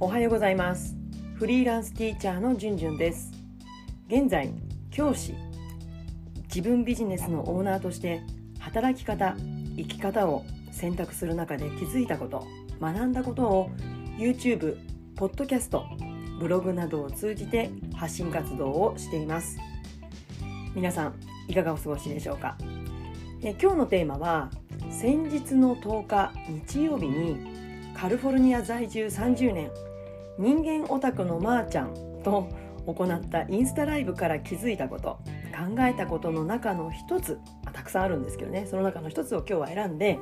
おはようございます。フリーランスティーチャーのじゅんじゅんです。現在教師自分ビジネスのオーナーとして働き方生き方を選択する中で気づいたこと学んだことを YouTube、ポッドキャスト、ブログなどを通じて発信活動をしています。皆さんいかがお過ごしでしょうか？え今日のテーマは先日の10日日曜日にカリフォルニア在住30年人間オタクのまーちゃんと行ったインスタライブから気づいたこと考えたことの中の一つあたくさんあるんですけどね。その中の一つを今日は選んで、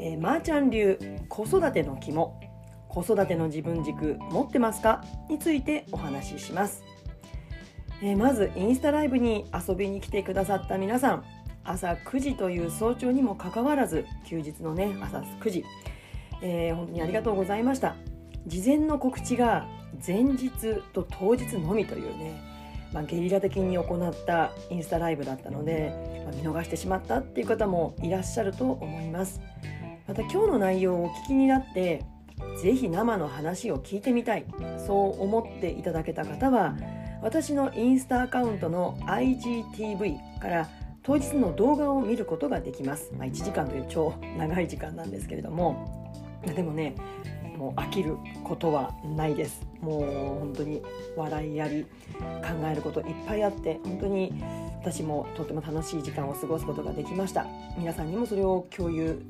えー、まーちゃん流子育ての肝子育ての自分軸持ってますか？についてお話しします、えー、まずインスタライブに遊びに来てくださった皆さん朝9時という早朝にもかかわらず休日のね朝9時、えー、本当にありがとうございました。事前の告知が前日と当日のみというね、まあ、ゲリラ的に行ったインスタライブだったので、まあ、見逃してしまったっていう方もいらっしゃると思います。また今日の内容をお聞きになって是非生の話を聞いてみたいそう思っていただけた方は私のインスタアカウントの IGTV から当日の動画を見ることができます、まあ、1時間という超長い時間なんですけれども。でもねもう飽きることはないです。もう本当に笑いやり考えることいっぱいあって本当に私もとても楽しい時間を過ごすことができました。皆さんにもそれを共有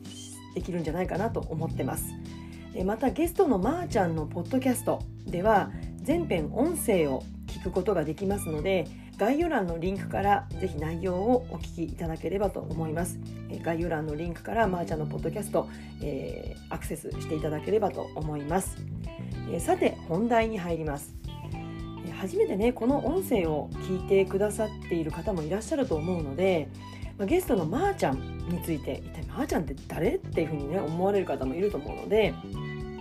できるんじゃないかなと思ってます。またゲストのまーちゃんのポッドキャストでは全編音声を聞くことができますので概要欄のリンクからぜひ内容をお聞きいただければと思います。え概要欄のリンクからまーちゃんのポッドキャスト、えー、アクセスしていただければと思います。えー、さて本題に入ります。初めてねこの音声を聞いてくださっている方もいらっしゃると思うので、まあ、ゲストのまーちゃんについて一体まーちゃんって誰？っていうふうにね思われる方もいると思うので、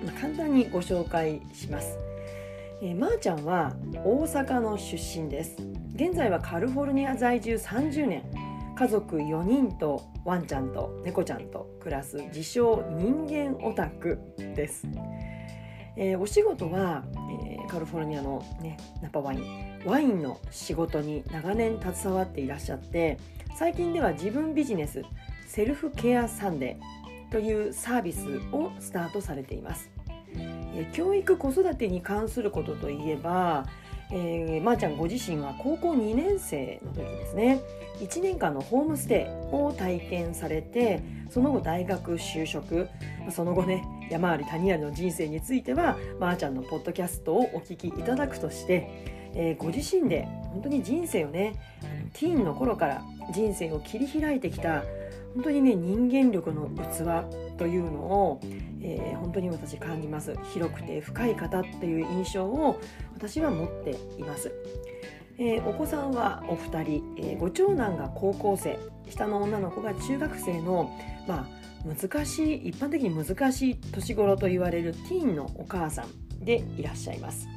まあ、簡単にご紹介します。えー、まーちゃんは大阪の出身です。現在はカリフォルニア在住30年。家族4人とワンちゃんと猫ちゃんと暮らす自称人間オタクです、えー、お仕事は、えー、カリフォルニアの、ね、ナパワイン。ワインの仕事に長年携わっていらっしゃって最近では自分ビジネスセルフケアサンデーというサービスをスタートされています。教育子育てに関することといえば、えー、まー、あ、ちゃんご自身は高校2年生の時ですね。1年間のホームステイを体験されてその後大学就職。その後ね山あり谷ありの人生についてはまー、あ、ちゃんのポッドキャストをお聞きいただくとして、えー、ご自身で本当に人生をねティーンの頃から人生を切り開いてきた本当にね人間力の器というのを、えー、本当に私感じます。広くて深い方っていう印象を私は持っています、えー、お子さんはお二人、えー、ご長男が高校生下の女の子が中学生のまあ難しい一般的に難しい年頃と言われるティーンのお母さんでいらっしゃいます。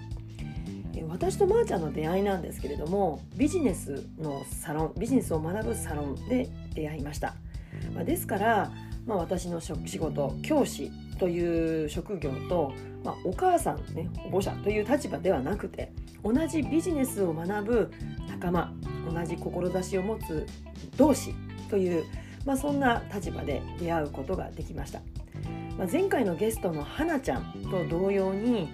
私とまーちゃんの出会いなんですけれどもビジネスのサロンビジネスを学ぶサロンで出会いました。まあ、ですから、まあ、私の仕事教師という職業と、まあ、お母さんね保護者という立場ではなくて同じビジネスを学ぶ仲間同じ志を持つ同志という、まあ、そんな立場で出会うことができました、まあ、前回のゲストの花ちゃんと同様に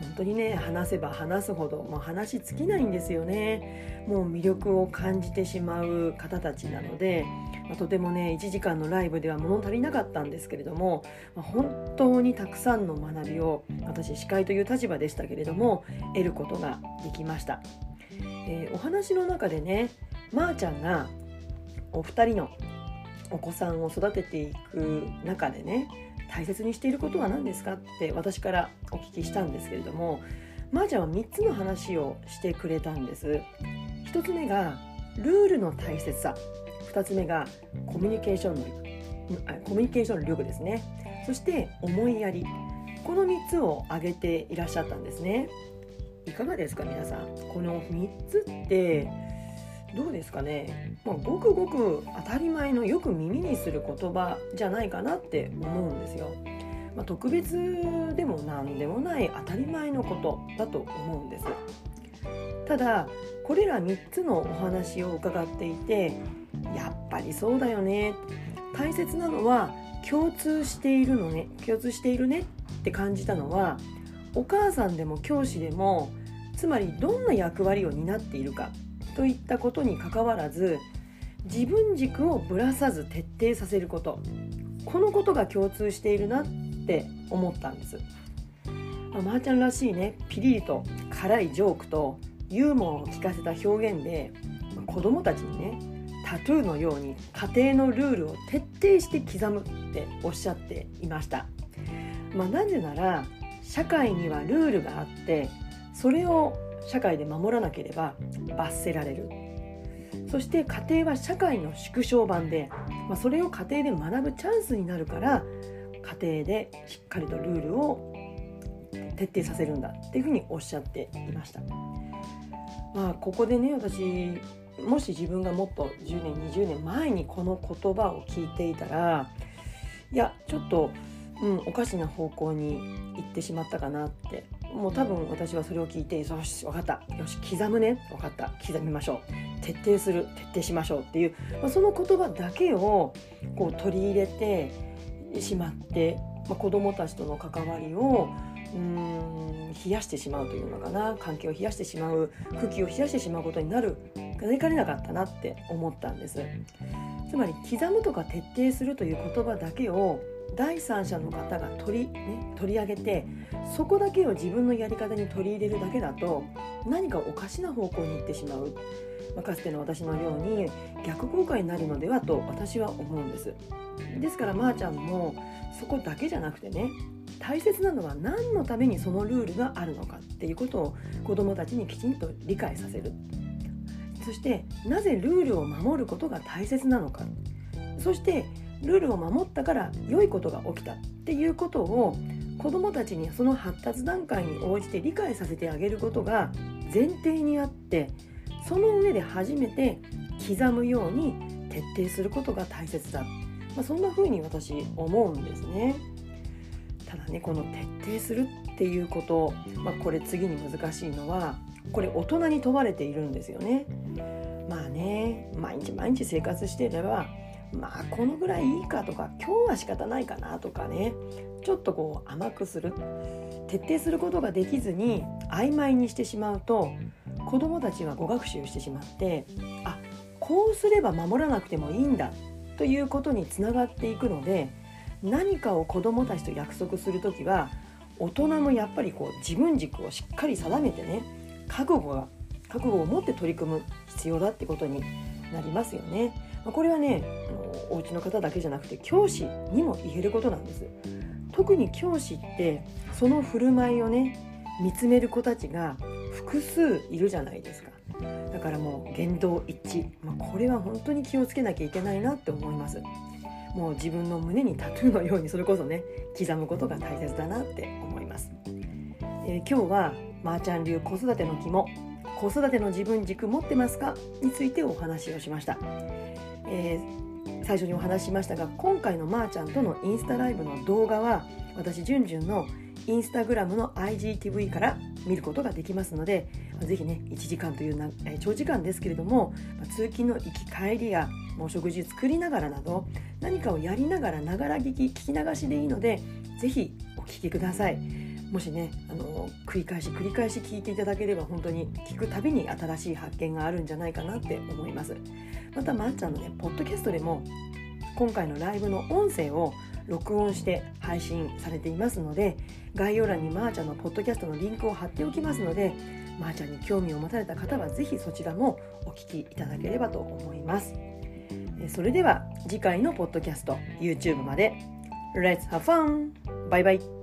本当にね話せば話すほどもう話尽きないんですよね。もう魅力を感じてしまう方たちなのでまあ、とてもね1時間のライブでは物足りなかったんですけれども、まあ、本当にたくさんの学びを私司会という立場でしたけれども得ることができました、えー、お話の中でねまー、ちゃんがお二人のお子さんを育てていく中でね大切にしていることは何ですかって私からお聞きしたんですけれどもまー、ちゃんは3つの話をしてくれたんです。1つ目がルールの大切さ。2つ目がコミュニケーションのコミュニケーション力ですね。そして思いやり。この3つを挙げていらっしゃったんですね。いかがですか皆さん。この3つってどうですかね、まあ、ごくごく当たり前のよく耳にする言葉じゃないかなって思うんですよ。まあ、特別でも何でもない当たり前のことだと思うんです。ただこれら3つのお話を伺っていてやっぱりそうだよね。大切なのは共通しているのね共通しているねって感じたのはお母さんでも教師でもつまりどんな役割を担っているか。といったことにかかわらず自分軸をぶらさず徹底させることこのことが共通しているなって思ったんです。まあ、まー、ちゃんらしいねピリリと辛いジョークとユーモアを聞かせた表現で子供たちにねタトゥーのように家庭のルールを徹底して刻むっておっしゃっていました。まあ、なぜなら社会にはルールがあってそれを社会で守らなければ罰せられるそして家庭は社会の縮小版で、まあ、それを家庭で学ぶチャンスになるから家庭でしっかりとルールを徹底させるんだっていうふうにおっしゃっていました。まあ、ここでね私もし自分がもっと10年20年前にこの言葉を聞いていたらいやちょっと、うん、おかしな方向に行ってしまったかなってもう多分私はそれを聞いてよし分かった。よし刻むね。分かった。刻みましょう。徹底する。徹底しましょうっていう、まあ、その言葉だけをこう取り入れてしまって、まあ、子どもたちとの関わりをうん冷やしてしまうというのかな。関係を冷やしてしまう。空気を冷やしてしまうことになる。なりかねなかったなって思ったんです。つまり刻むとか徹底するという言葉だけを第三者の方が取り,、ね、取り上げてそこだけを自分のやり方に取り入れるだけだと何かおかしな方向に行ってしまう、まあ、かつての私のように逆効果になるのではと私は思うんです。ですからまーちゃんもそこだけじゃなくてね大切なのは何のためにそのルールがあるのかっていうことを子どもたちにきちんと理解させる。そしてなぜルールを守ることが大切なのか。そしてルールを守ったから良いことが起きたっていうことを子どもたちにその発達段階に応じて理解させてあげることが前提にあってその上で初めて刻むように徹底することが大切だ、まあ、そんな風に私思うんですね。ただねこの徹底するっていうこと、まあ、これ次に難しいのはこれ大人に問われているんですよね。まあね毎日毎日生活していればまあこのぐらいいいかとか今日は仕方ないかなとかねちょっとこう甘くする徹底することができずに曖昧にしてしまうと子どもたちは誤学習してしまってあこうすれば守らなくてもいいんだということにつながっていくので何かを子どもたちと約束する時は大人もやっぱりこう自分軸をしっかり定めてね覚悟が覚悟を持って取り組む必要だってことになりますよね。これはねお家の方だけじゃなくて教師にも言えることなんです特に教師ってその振る舞いをね見つめる子たちが複数いるじゃないですか。だからもう言動一致、まあ、これは本当に気をつけなきゃいけないなって思います。もう自分の胸にタトゥーのようにそれこそね刻むことが大切だなって思います、えー、今日はまーちゃん流子育ての肝子育ての自分軸持ってますか？についてお話をしました、えー、最初にお話しましたが今回のまーちゃんとのインスタライブの動画は私じゅんじゅんのインスタグラムの IGTV から見ることができますのでぜひね1時間という、長時間ですけれども通勤の行き帰りやお食事作りながらなど何かをやりながらながら聞き聞き流しでいいのでぜひお聞きください。もしねあの繰り返し繰り返し聞いていただければ本当に聞くたびに新しい発見があるんじゃないかなって思います。またまっちゃんのねポッドキャストでも今回のライブの音声を録音して配信されていますので概要欄にまーちゃんのポッドキャストのリンクを貼っておきますのでまーちゃんに興味を持たれた方は是非そちらもお聞きいただければと思います。それでは次回のポッドキャスト YouTube まで。Let's have fun! バイバイ。